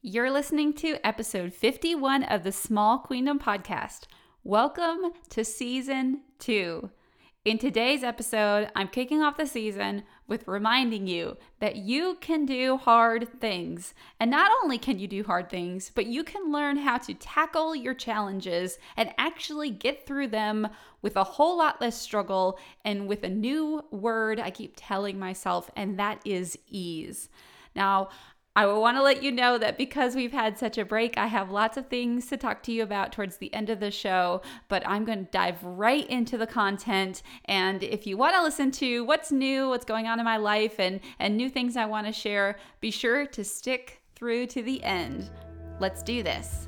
You're listening to episode 51 of the Small Queendom podcast. Welcome to season two. In today's episode, I'm kicking off the season with reminding you that you can do hard things. And not only can you do hard things, but you can learn how to tackle your challenges and actually get through them with a whole lot less struggle and with a new word I keep telling myself, and that is ease. Now, I will want to let you know that because we've had such a break, I have lots of things to talk to you about towards the end of the show, but I'm going to dive right into the content. And if you want to listen to what's new, what's going on in my life, and, and new things I want to share, be sure to stick through to the end. Let's do this.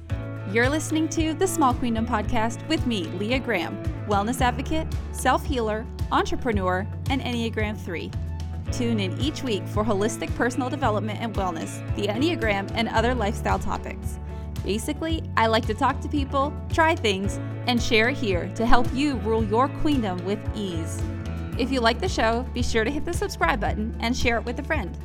You're listening to the Small Queendom podcast with me, Leah Graham, wellness advocate, self healer, entrepreneur, and Enneagram 3. Tune in each week for holistic personal development and wellness, the Enneagram, and other lifestyle topics. Basically, I like to talk to people, try things, and share here to help you rule your queendom with ease. If you like the show, be sure to hit the subscribe button and share it with a friend.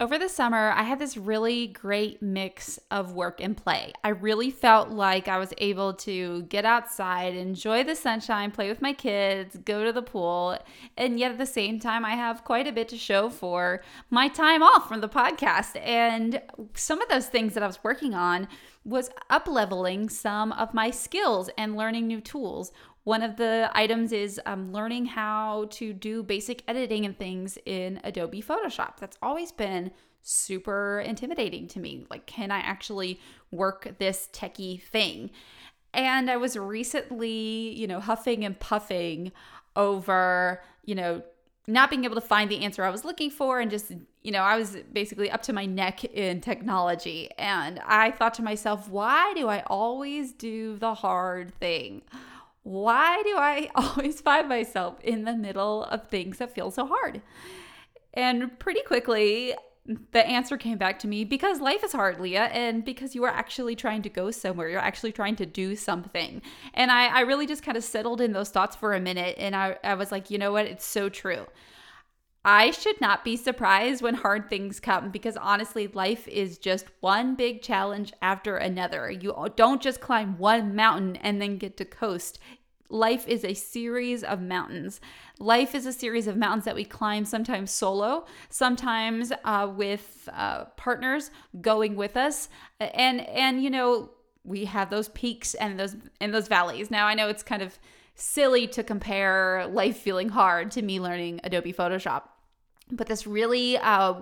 Over the summer, I had this really great mix of work and play. I really felt like I was able to get outside, enjoy the sunshine, play with my kids, go to the pool, and yet at the same time, I have quite a bit to show for my time off from the podcast. And some of those things that I was working on was up leveling some of my skills and learning new tools. One of the items is um, learning how to do basic editing and things in Adobe Photoshop. That's always been super intimidating to me. Like, can I actually work this techie thing? And I was recently, you know, huffing and puffing over, you know, not being able to find the answer I was looking for and just, you know, I was basically up to my neck in technology. And I thought to myself, why do I always do the hard thing? Why do I always find myself in the middle of things that feel so hard? And pretty quickly, the answer came back to me because life is hard, Leah, and because you are actually trying to go somewhere. You're actually trying to do something. And I, I really just kind of settled in those thoughts for a minute. And I, I was like, you know what? It's so true. I should not be surprised when hard things come because honestly, life is just one big challenge after another. You don't just climb one mountain and then get to coast life is a series of mountains. Life is a series of mountains that we climb sometimes solo, sometimes uh, with uh, partners going with us, and and you know we have those peaks and those and those valleys. Now I know it's kind of silly to compare life feeling hard to me learning Adobe Photoshop, but this really. Uh,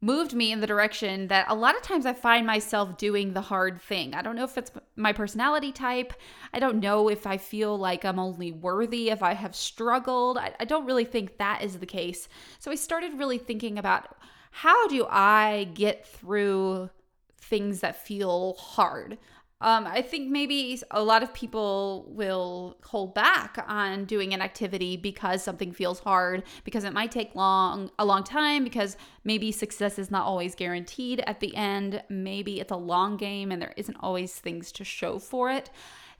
moved me in the direction that a lot of times I find myself doing the hard thing. I don't know if it's my personality type. I don't know if I feel like I'm only worthy if I have struggled. I, I don't really think that is the case. So I started really thinking about how do I get through things that feel hard? Um, I think maybe a lot of people will hold back on doing an activity because something feels hard, because it might take long a long time, because maybe success is not always guaranteed at the end. Maybe it's a long game and there isn't always things to show for it.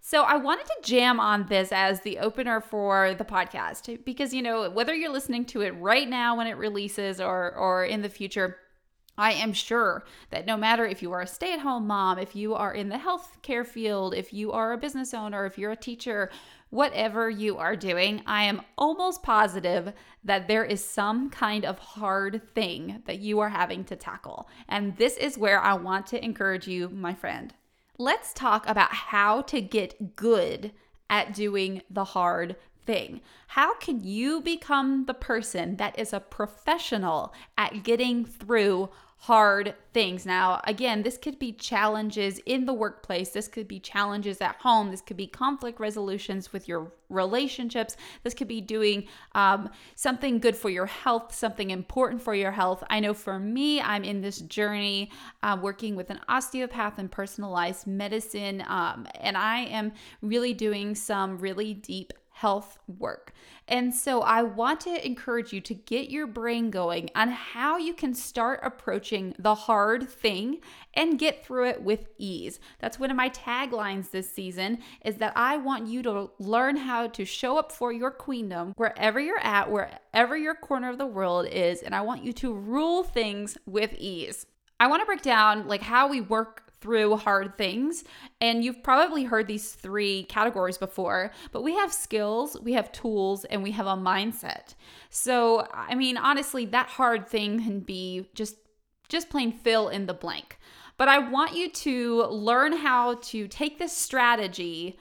So I wanted to jam on this as the opener for the podcast because you know whether you're listening to it right now when it releases or or in the future I am sure that no matter if you are a stay at home mom, if you are in the healthcare field, if you are a business owner, if you're a teacher, whatever you are doing, I am almost positive that there is some kind of hard thing that you are having to tackle. And this is where I want to encourage you, my friend. Let's talk about how to get good at doing the hard thing. How can you become the person that is a professional at getting through hard things. Now, again, this could be challenges in the workplace, this could be challenges at home, this could be conflict resolutions with your relationships, this could be doing um, something good for your health, something important for your health. I know for me, I'm in this journey uh, working with an osteopath and personalized medicine, um, and I am really doing some really deep health work. And so I want to encourage you to get your brain going on how you can start approaching the hard thing and get through it with ease. That's one of my taglines this season is that I want you to learn how to show up for your queendom wherever you're at, wherever your corner of the world is, and I want you to rule things with ease. I want to break down like how we work through hard things. And you've probably heard these three categories before, but we have skills, we have tools, and we have a mindset. So, I mean, honestly, that hard thing can be just just plain fill in the blank. But I want you to learn how to take this strategy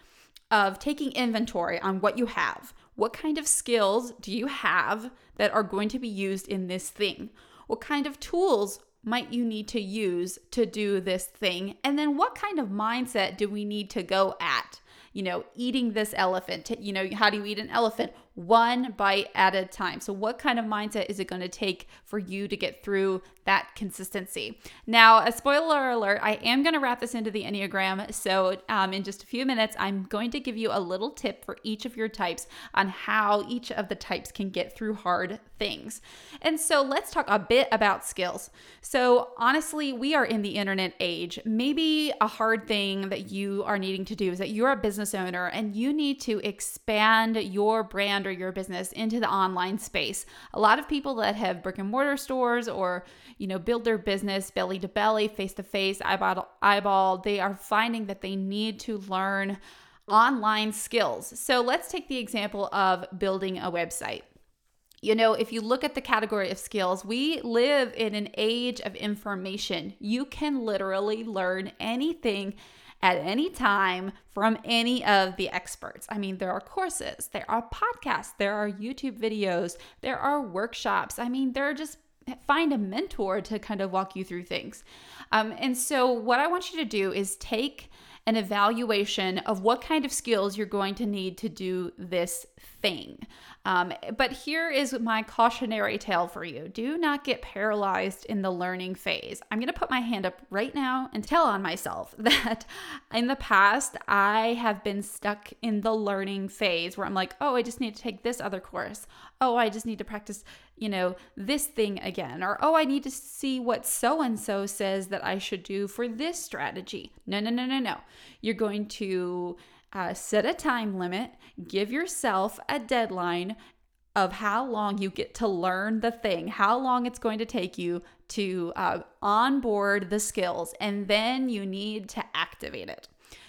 of taking inventory on what you have. What kind of skills do you have that are going to be used in this thing? What kind of tools might you need to use to do this thing? And then what kind of mindset do we need to go at? You know, eating this elephant. You know, how do you eat an elephant? One bite at a time. So, what kind of mindset is it going to take for you to get through that consistency? Now, a spoiler alert, I am going to wrap this into the Enneagram. So, um, in just a few minutes, I'm going to give you a little tip for each of your types on how each of the types can get through hard things. And so, let's talk a bit about skills. So, honestly, we are in the internet age. Maybe a hard thing that you are needing to do is that you're a business owner and you need to expand your brand your business into the online space. A lot of people that have brick and mortar stores or, you know, build their business belly to belly, face to face, eyeball eyeball, they are finding that they need to learn online skills. So let's take the example of building a website. You know, if you look at the category of skills, we live in an age of information. You can literally learn anything at any time from any of the experts. I mean, there are courses, there are podcasts, there are YouTube videos, there are workshops. I mean, there are just find a mentor to kind of walk you through things. Um, and so, what I want you to do is take an evaluation of what kind of skills you're going to need to do this thing. Um, but here is my cautionary tale for you do not get paralyzed in the learning phase. I'm going to put my hand up right now and tell on myself that in the past, I have been stuck in the learning phase where I'm like, oh, I just need to take this other course. Oh, I just need to practice you know, this thing again, or oh, I need to see what so and so says that I should do for this strategy. No, no, no, no, no. You're going to uh, set a time limit, give yourself a deadline of how long you get to learn the thing, how long it's going to take you to uh, onboard the skills, and then you need to activate it.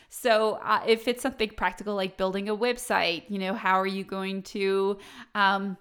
So, uh, if it's something practical like building a website, you know, how are you going to um,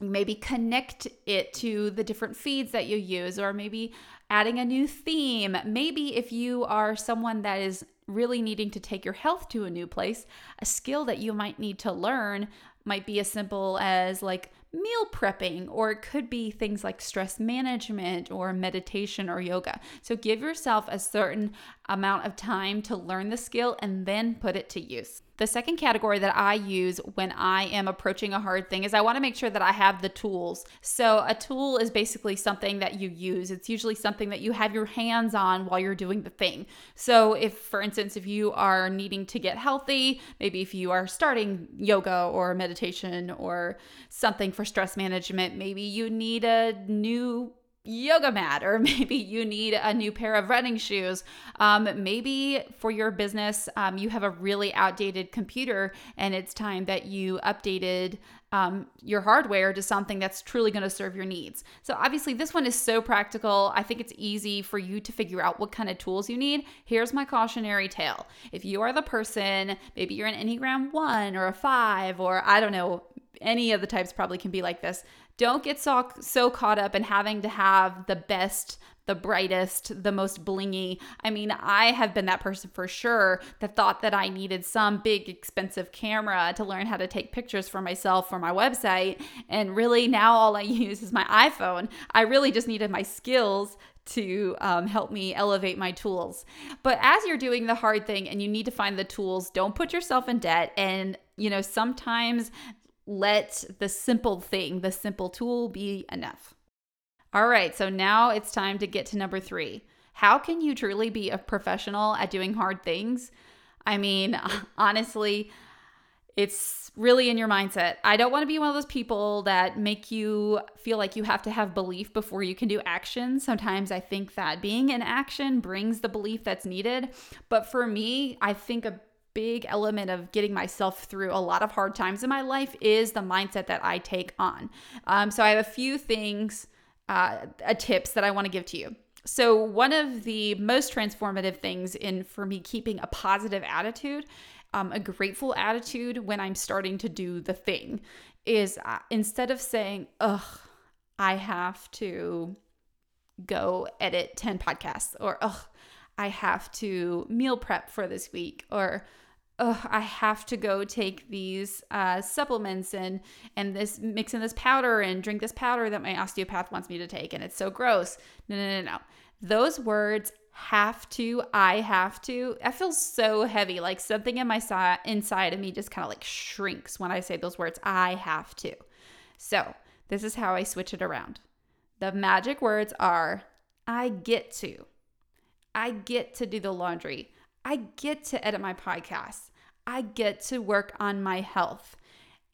maybe connect it to the different feeds that you use or maybe adding a new theme maybe if you are someone that is really needing to take your health to a new place a skill that you might need to learn might be as simple as like meal prepping, or it could be things like stress management or meditation or yoga. So give yourself a certain amount of time to learn the skill and then put it to use. The second category that I use when I am approaching a hard thing is I want to make sure that I have the tools. So, a tool is basically something that you use. It's usually something that you have your hands on while you're doing the thing. So, if, for instance, if you are needing to get healthy, maybe if you are starting yoga or meditation or something for stress management, maybe you need a new yoga mat, or maybe you need a new pair of running shoes. Um, maybe for your business, um, you have a really outdated computer and it's time that you updated um, your hardware to something that's truly going to serve your needs. So, obviously, this one is so practical. I think it's easy for you to figure out what kind of tools you need. Here's my cautionary tale. If you are the person, maybe you're an Enneagram 1 or a 5, or I don't know, any of the types probably can be like this. Don't get so, so caught up in having to have the best, the brightest, the most blingy. I mean, I have been that person for sure that thought that I needed some big, expensive camera to learn how to take pictures for myself for my website. And really, now all I use is my iPhone. I really just needed my skills to um, help me elevate my tools. But as you're doing the hard thing and you need to find the tools, don't put yourself in debt. And, you know, sometimes let the simple thing, the simple tool be enough. All right, so now it's time to get to number three. How can you truly be a professional at doing hard things? I mean, honestly, it's really in your mindset. I don't want to be one of those people that make you feel like you have to have belief before you can do action. Sometimes I think that being in action brings the belief that's needed. But for me, I think a big element of getting myself through a lot of hard times in my life is the mindset that I take on. Um, so I have a few things, uh, tips that I want to give to you. so one of the most transformative things in for me keeping a positive attitude um, a grateful attitude when i'm starting to do the thing is uh, instead of saying ugh i have to go edit 10 podcasts or ugh i have to meal prep for this week or I have to go take these uh, supplements and and this mix in this powder and drink this powder that my osteopath wants me to take, and it's so gross. No, no, no, no. Those words have to, I have to. That feels so heavy. Like something in my si- inside of me just kind of like shrinks when I say those words. I have to. So this is how I switch it around. The magic words are I get to. I get to do the laundry. I get to edit my podcast. I get to work on my health.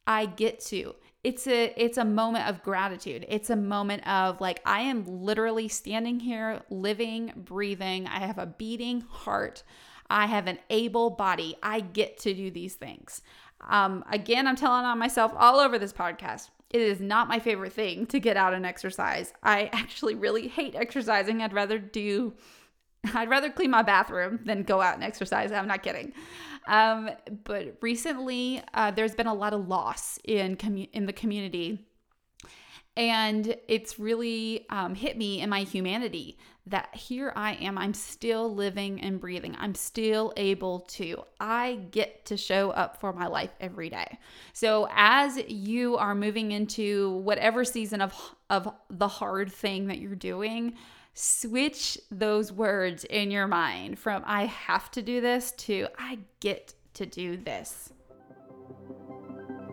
I get to. It's a it's a moment of gratitude. It's a moment of like I am literally standing here living, breathing. I have a beating heart. I have an able body. I get to do these things. Um, again, I'm telling on myself all over this podcast. It is not my favorite thing to get out and exercise. I actually really hate exercising. I'd rather do I'd rather clean my bathroom than go out and exercise. I'm not kidding. Um, but recently, uh, there's been a lot of loss in commu- in the community, and it's really um, hit me in my humanity that here I am. I'm still living and breathing. I'm still able to. I get to show up for my life every day. So as you are moving into whatever season of of the hard thing that you're doing switch those words in your mind from I have to do this to I get to do this.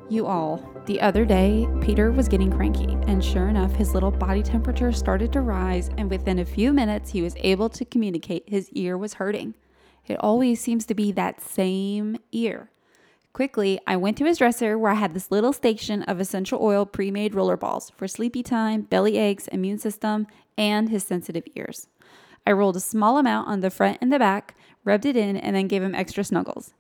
You all, the other day, Peter was getting cranky, and sure enough, his little body temperature started to rise, and within a few minutes, he was able to communicate his ear was hurting. It always seems to be that same ear. Quickly, I went to his dresser where I had this little station of essential oil pre made roller balls for sleepy time, belly aches, immune system, and his sensitive ears. I rolled a small amount on the front and the back, rubbed it in, and then gave him extra snuggles.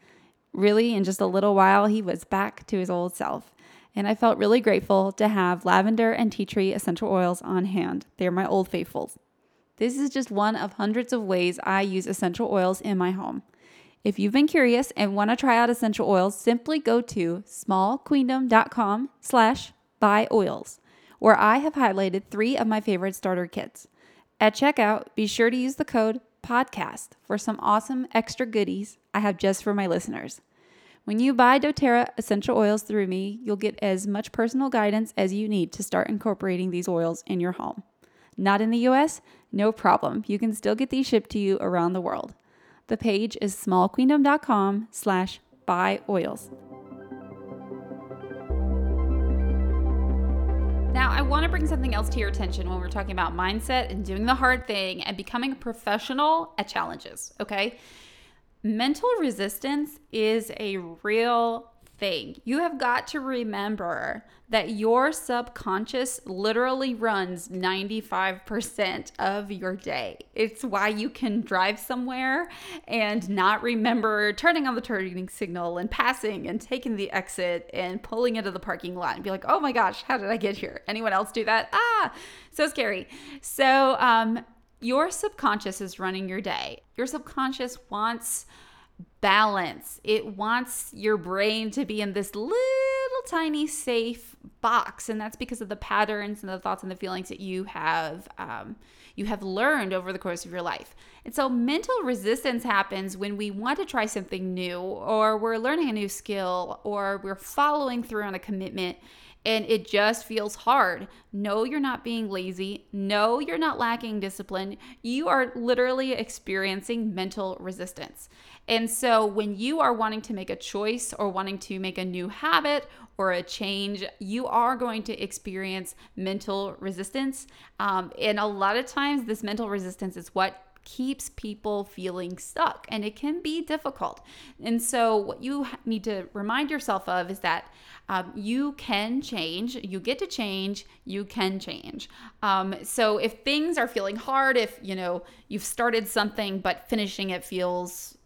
Really, in just a little while, he was back to his old self. And I felt really grateful to have lavender and tea tree essential oils on hand. They're my old faithfuls. This is just one of hundreds of ways I use essential oils in my home. If you've been curious and want to try out essential oils, simply go to smallqueendom.com slash buy oils, where I have highlighted three of my favorite starter kits. At checkout, be sure to use the code PODCAST for some awesome extra goodies I have just for my listeners. When you buy doTERRA essential oils through me, you'll get as much personal guidance as you need to start incorporating these oils in your home. Not in the US? No problem. You can still get these shipped to you around the world. The page is smallqueendom.com slash buy oils. Now, I want to bring something else to your attention when we're talking about mindset and doing the hard thing and becoming a professional at challenges, okay? Mental resistance is a real thing. You have got to remember that your subconscious literally runs 95% of your day. It's why you can drive somewhere and not remember turning on the turning signal and passing and taking the exit and pulling into the parking lot and be like, oh my gosh, how did I get here? Anyone else do that? Ah, so scary. So, um, your subconscious is running your day. Your subconscious wants balance. It wants your brain to be in this little tiny safe box, and that's because of the patterns and the thoughts and the feelings that you have um, you have learned over the course of your life. And so, mental resistance happens when we want to try something new, or we're learning a new skill, or we're following through on a commitment and it just feels hard. No, you're not being lazy. No, you're not lacking discipline. You are literally experiencing mental resistance. And so, when you are wanting to make a choice or wanting to make a new habit or a change, you are going to experience mental resistance. Um, and a lot of times, this mental resistance is what keeps people feeling stuck and it can be difficult. And so, what you need to remind yourself of is that um, you can change, you get to change, you can change. Um, so, if things are feeling hard, if you know you've started something but finishing it feels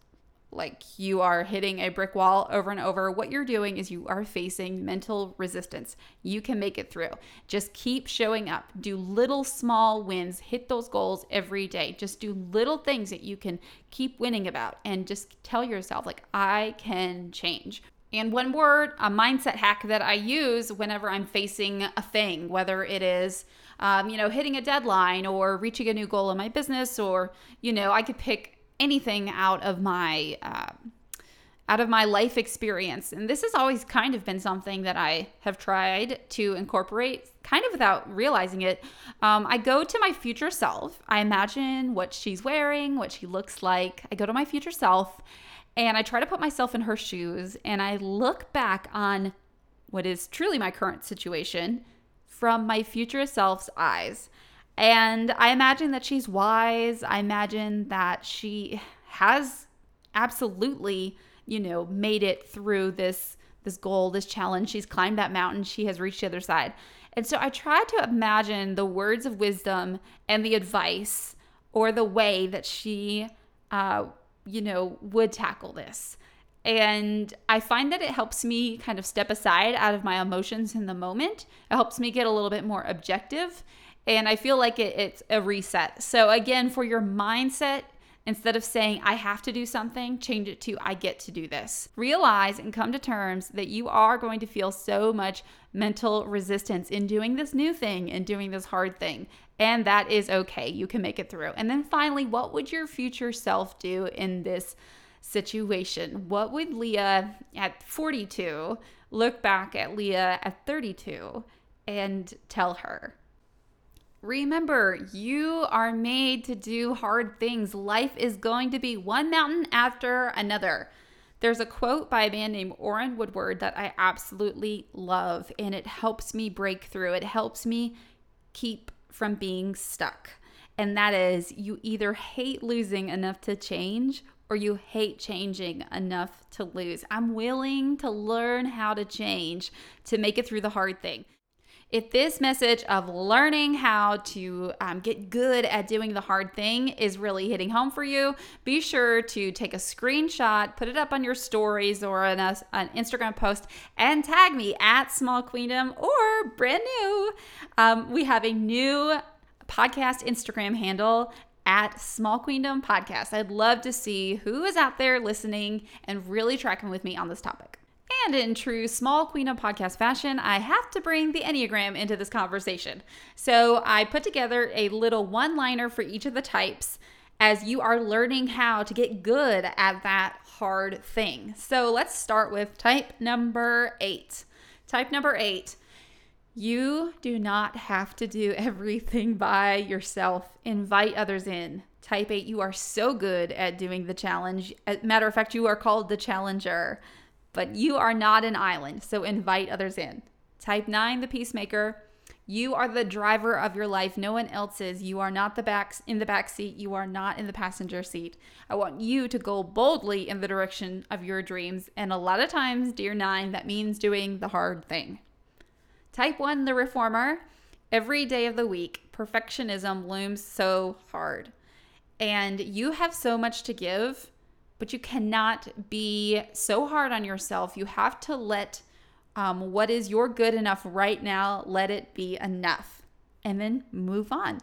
like you are hitting a brick wall over and over. What you're doing is you are facing mental resistance. You can make it through. Just keep showing up. Do little small wins. Hit those goals every day. Just do little things that you can keep winning about and just tell yourself, like, I can change. And one word, a mindset hack that I use whenever I'm facing a thing, whether it is, um, you know, hitting a deadline or reaching a new goal in my business, or, you know, I could pick anything out of my uh, out of my life experience. And this has always kind of been something that i have tried to incorporate kind of without realizing it. Um, i go to my future self. I imagine what she's wearing what she looks like. I go to my future self and i try to put myself in her shoes and i look back on what is truly my current situation from my future self's eyes and I imagine that she's wise. I imagine that she has absolutely, you know, made it through this this goal, this challenge. She's climbed that mountain. She has reached the other side. And so I try to imagine the words of wisdom and the advice or the way that she uh, you know, would tackle this. And I find that it helps me kind of step aside out of my emotions in the moment. It helps me get a little bit more objective and I feel like it, it's a reset. So, again, for your mindset, instead of saying, I have to do something, change it to, I get to do this. Realize and come to terms that you are going to feel so much mental resistance in doing this new thing and doing this hard thing. And that is okay. You can make it through. And then finally, what would your future self do in this situation? What would Leah at 42 look back at Leah at 32 and tell her? Remember, you are made to do hard things. Life is going to be one mountain after another. There's a quote by a man named Orrin Woodward that I absolutely love, and it helps me break through. It helps me keep from being stuck. And that is you either hate losing enough to change or you hate changing enough to lose. I'm willing to learn how to change to make it through the hard thing. If this message of learning how to um, get good at doing the hard thing is really hitting home for you, be sure to take a screenshot, put it up on your stories or an, an Instagram post, and tag me at Small Queendom or brand new. Um, we have a new podcast Instagram handle at Small Queendom Podcast. I'd love to see who is out there listening and really tracking with me on this topic. And in true Small Queendom podcast fashion, I have to bring the Enneagram into this conversation. So I put together a little one liner for each of the types as you are learning how to get good at that hard thing. So let's start with type number eight. Type number eight. You do not have to do everything by yourself. Invite others in. Type 8, you are so good at doing the challenge. As Matter of fact, you are called the challenger but you are not an island, so invite others in. Type 9, the peacemaker. You are the driver of your life. No one else is. You are not the back in the back seat. You are not in the passenger seat. I want you to go boldly in the direction of your dreams. And a lot of times, dear 9, that means doing the hard thing. Type 1, the reformer. Every day of the week, perfectionism looms so hard. And you have so much to give but you cannot be so hard on yourself. You have to let um, what is your good enough right now, let it be enough, and then move on.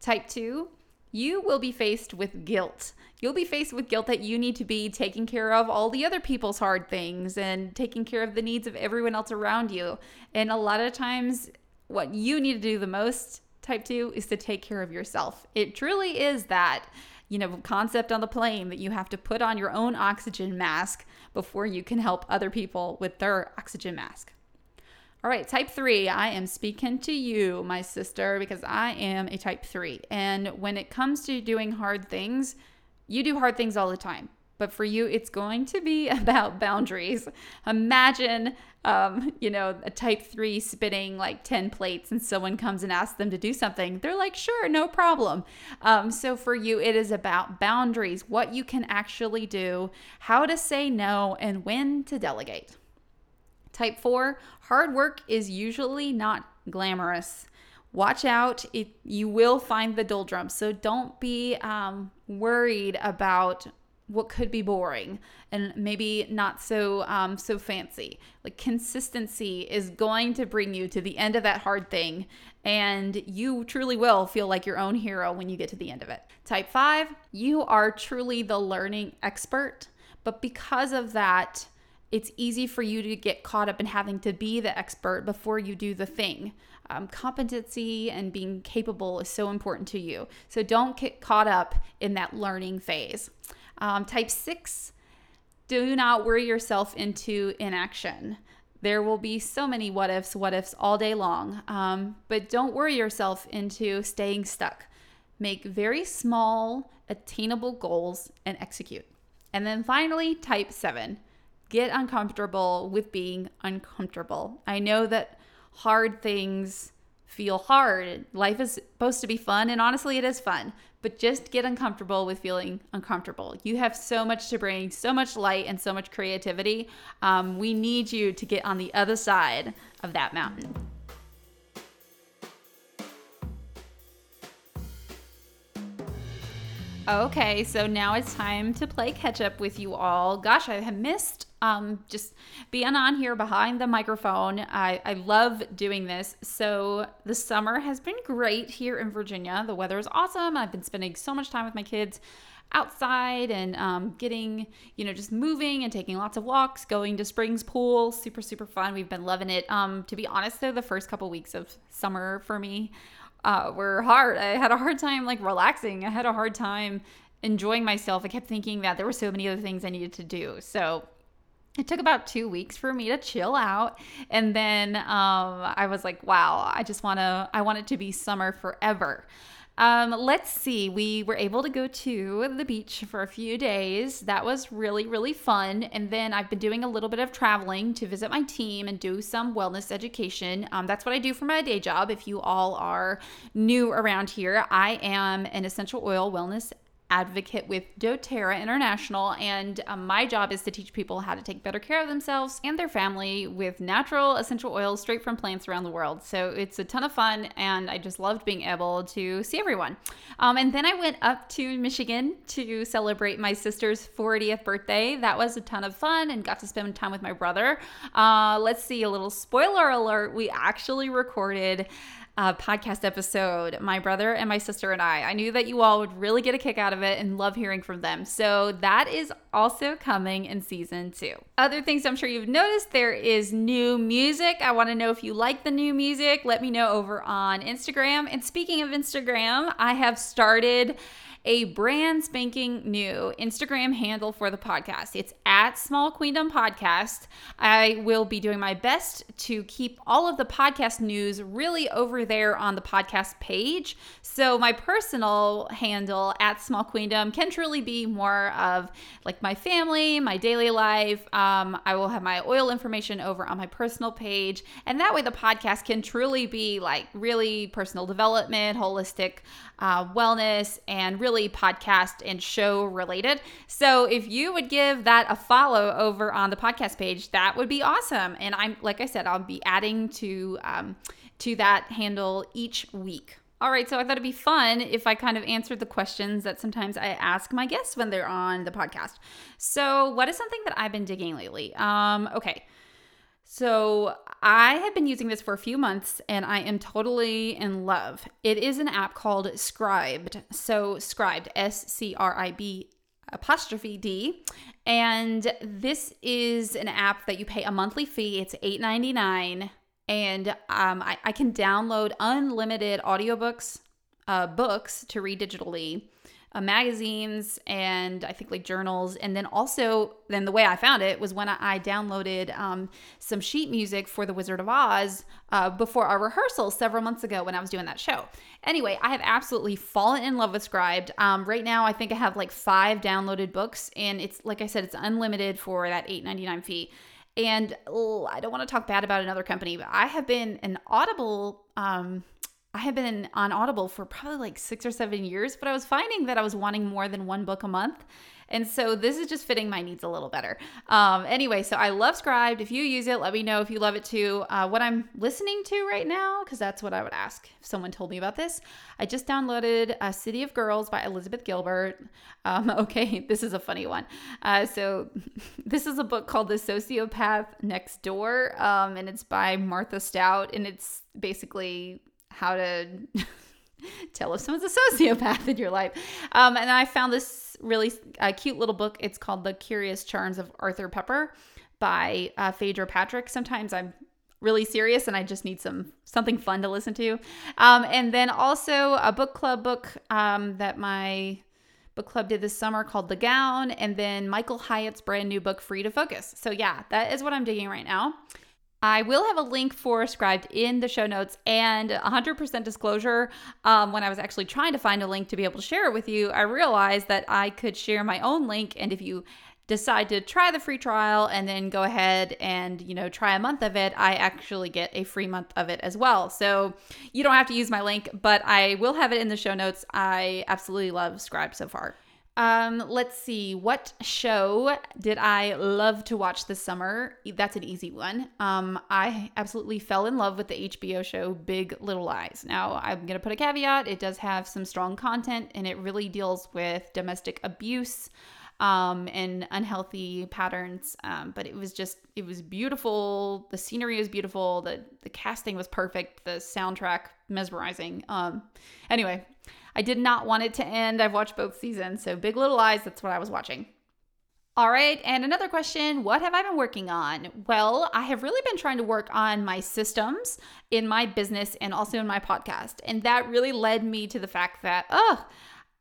Type two, you will be faced with guilt. You'll be faced with guilt that you need to be taking care of all the other people's hard things and taking care of the needs of everyone else around you. And a lot of times, what you need to do the most, type two, is to take care of yourself. It truly is that you know, concept on the plane that you have to put on your own oxygen mask before you can help other people with their oxygen mask. All right, type three, I am speaking to you, my sister, because I am a type three. And when it comes to doing hard things, you do hard things all the time. But for you, it's going to be about boundaries. Imagine um, you know, a type three spinning like 10 plates and someone comes and asks them to do something, they're like, sure, no problem. Um, so for you, it is about boundaries, what you can actually do, how to say no, and when to delegate. Type four, hard work is usually not glamorous. Watch out, it, you will find the doldrums. So don't be um, worried about what could be boring and maybe not so um, so fancy. Like consistency is going to bring you to the end of that hard thing, and you truly will feel like your own hero when you get to the end of it. Type five, you are truly the learning expert, but because of that, it's easy for you to get caught up in having to be the expert before you do the thing. Um, competency and being capable is so important to you. So don't get caught up in that learning phase. Um, type six, do not worry yourself into inaction. There will be so many what ifs, what ifs all day long, um, but don't worry yourself into staying stuck. Make very small, attainable goals and execute. And then finally, type seven, get uncomfortable with being uncomfortable. I know that hard things feel hard. Life is supposed to be fun, and honestly, it is fun but just get uncomfortable with feeling uncomfortable. You have so much to bring, so much light, and so much creativity. Um, we need you to get on the other side of that mountain. Okay, so now it's time to play catch up with you all. Gosh, I have missed um, just being on here behind the microphone. I, I love doing this. So, the summer has been great here in Virginia. The weather is awesome. I've been spending so much time with my kids outside and um, getting, you know, just moving and taking lots of walks, going to Springs Pool. Super, super fun. We've been loving it. Um, to be honest, though, the first couple weeks of summer for me uh, were hard. I had a hard time like relaxing. I had a hard time enjoying myself. I kept thinking that there were so many other things I needed to do. So it took about two weeks for me to chill out and then um, i was like wow i just want to i want it to be summer forever. Um, let's see we were able to go to the beach for a few days. That was really really fun and then i've been doing a little bit of traveling to visit my team and do some wellness education. Um, that's what i do for my day job. If you all are new around here i am an essential oil wellness advocate with doTERRA International, and um, my job is to teach people how to take better care of themselves and their family with natural essential oils straight from plants around the world. So it's a ton of fun, and I just loved being able to see everyone. Um, and then I went up to Michigan to celebrate my sister's 40th birthday. That was a ton of fun and got to spend time with my brother. Uh, let's see, a little spoiler alert we actually recorded uh, podcast episode, my brother and my sister and I. I knew that you all would really get a kick out of it and love hearing from them. So that is also coming in season two. Other things I'm sure you've noticed there is new music. I want to know if you like the new music. Let me know over on Instagram. And speaking of Instagram, I have started a brand spanking new Instagram handle for the podcast. It's at Small Queendom Podcast. I will be doing my best to keep all of the podcast news really over there on the podcast page. So my personal handle at Small Queendom can truly be more of like my family, my daily life. Um, I will have my oil information over on my personal page. And that way the podcast can truly be like really personal development, holistic uh, wellness, and really podcast and show related. So if you would give that a follow over on the podcast page, that would be awesome. And I'm like I said, I'll be adding to um, to that handle each week. All right, so I thought it'd be fun if I kind of answered the questions that sometimes I ask my guests when they're on the podcast. So, what is something that I've been digging lately? Um, okay. So I have been using this for a few months and I am totally in love. It is an app called Scribd. So Scribd, S C R I B apostrophe D. And this is an app that you pay a monthly fee. It's $8.99. And um, I, I can download unlimited audiobooks, uh, books to read digitally uh, magazines and I think like journals. And then also, then the way I found it was when I, downloaded um, some sheet music for The Wizard of Oz uh, before our rehearsal several months ago when I was doing that show. Anyway, I have absolutely fallen in love with Scribd. Um, right now, I think I have like five downloaded books, and it's like I said, it's unlimited for that $8.99 fee. And oh, I don't want to talk bad about another company, but I have been an Audible um, I had been on Audible for probably like six or seven years, but I was finding that I was wanting more than one book a month. And so this is just fitting my needs a little better. Um, anyway, so I love Scribd. If you use it, let me know if you love it too. Uh, what I'm listening to right now, because that's what I would ask if someone told me about this. I just downloaded A City of Girls by Elizabeth Gilbert. Um, okay, this is a funny one. Uh, so this is a book called The Sociopath Next Door, um, and it's by Martha Stout, and it's basically how to tell if someone's a sociopath in your life. Um, and I found this really uh, cute little book. It's called The Curious Charms of Arthur Pepper by uh, Phaedra Patrick. Sometimes I'm really serious and I just need some something fun to listen to. Um, and then also a book club book um, that my book club did this summer called The Gown, and then Michael Hyatt's brand new book Free to Focus. So yeah, that is what I'm digging right now. I will have a link for Scribd in the show notes and 100% disclosure. Um, when I was actually trying to find a link to be able to share it with you, I realized that I could share my own link. And if you decide to try the free trial and then go ahead and you know try a month of it i actually get a free month of it as well so you don't have to use my link but i will have it in the show notes i absolutely love Scribd so far um, let's see. What show did I love to watch this summer? That's an easy one. Um, I absolutely fell in love with the HBO show Big Little Lies. Now, I'm going to put a caveat. It does have some strong content and it really deals with domestic abuse um, and unhealthy patterns. Um, but it was just, it was beautiful. The scenery was beautiful. The, the casting was perfect. The soundtrack mesmerizing. Um, anyway, I did not want it to end. I've watched both seasons. So Big Little Lies, that's what I was watching. All right, and another question What have I been working on? Well, I have really been trying to work on my systems in my business and also in my podcast. And that really led me to the fact that, oh,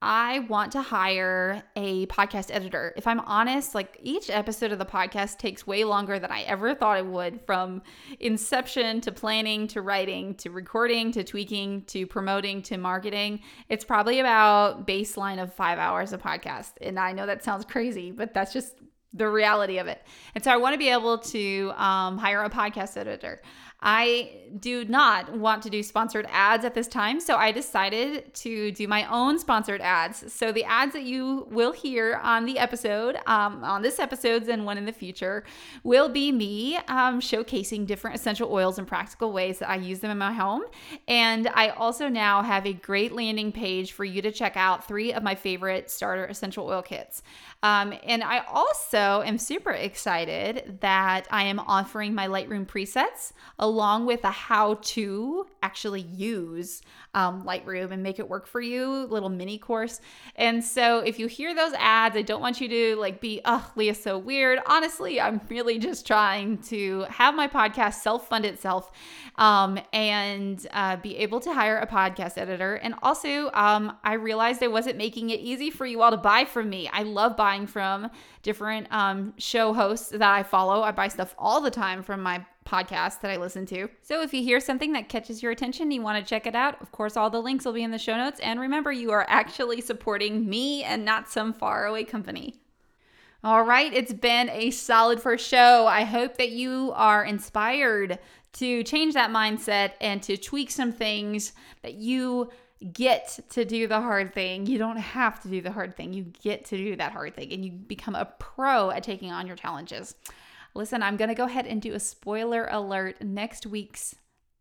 I want to hire a podcast editor. If I'm honest, like each episode of the podcast takes way longer than I ever thought it would from inception to planning to writing to recording to tweaking to promoting to marketing. It's probably about baseline of five hours of podcast. And I know that sounds crazy, but that's just the reality of it. And so I want to be able to um, hire a podcast editor. I do not want to do sponsored ads at this time, so I decided to do my own sponsored ads. So the ads that you will hear on the episode, um, on this episodes and one in the future, will be me um, showcasing different essential oils and practical ways that I use them in my home. And I also now have a great landing page for you to check out three of my favorite starter essential oil kits. Um, and I also am super excited that I am offering my Lightroom presets along with a how to actually use um, Lightroom and make it work for you, little mini course. And so if you hear those ads, I don't want you to like be, oh, Leah's so weird. Honestly, I'm really just trying to have my podcast self fund itself um, and uh, be able to hire a podcast editor. And also, um, I realized I wasn't making it easy for you all to buy from me. I love buying buying from different um, show hosts that I follow. I buy stuff all the time from my podcast that I listen to. So if you hear something that catches your attention, you want to check it out, of course, all the links will be in the show notes. And remember, you are actually supporting me and not some faraway company. All right, it's been a solid first show. I hope that you are inspired to change that mindset and to tweak some things that you get to do the hard thing. You don't have to do the hard thing. You get to do that hard thing and you become a pro at taking on your challenges. Listen, I'm going to go ahead and do a spoiler alert. Next week's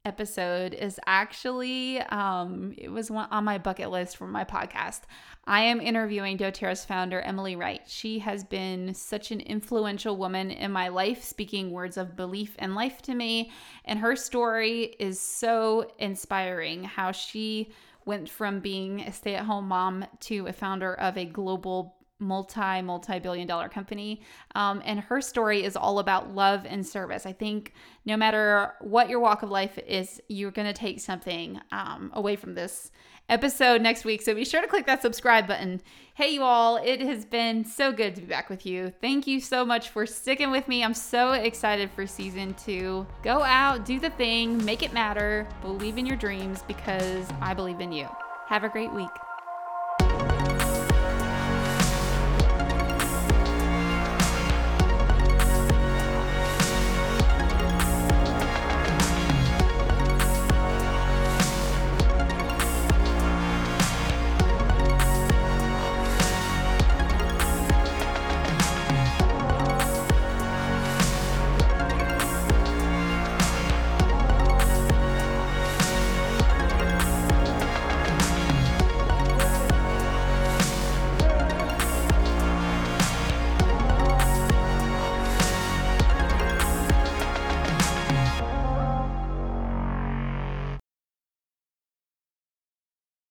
episode is actually um it was one on my bucket list for my podcast. I am interviewing doTERRA's founder Emily Wright. She has been such an influential woman in my life, speaking words of belief and life to me, and her story is so inspiring how she went from being a stay at home mom to a founder of a global multi multi billion dollar company. Um, and her story is all about love and service. I think no matter what your walk of life is you're going to take something um, away from this episode next week so be sure to click that subscribe button. Hey you all it has been so good to be back with you. Thank you so much for sticking with me. I'm so excited for season two. Go out do the thing make it matter believe in your dreams because i believe in you. Have a great week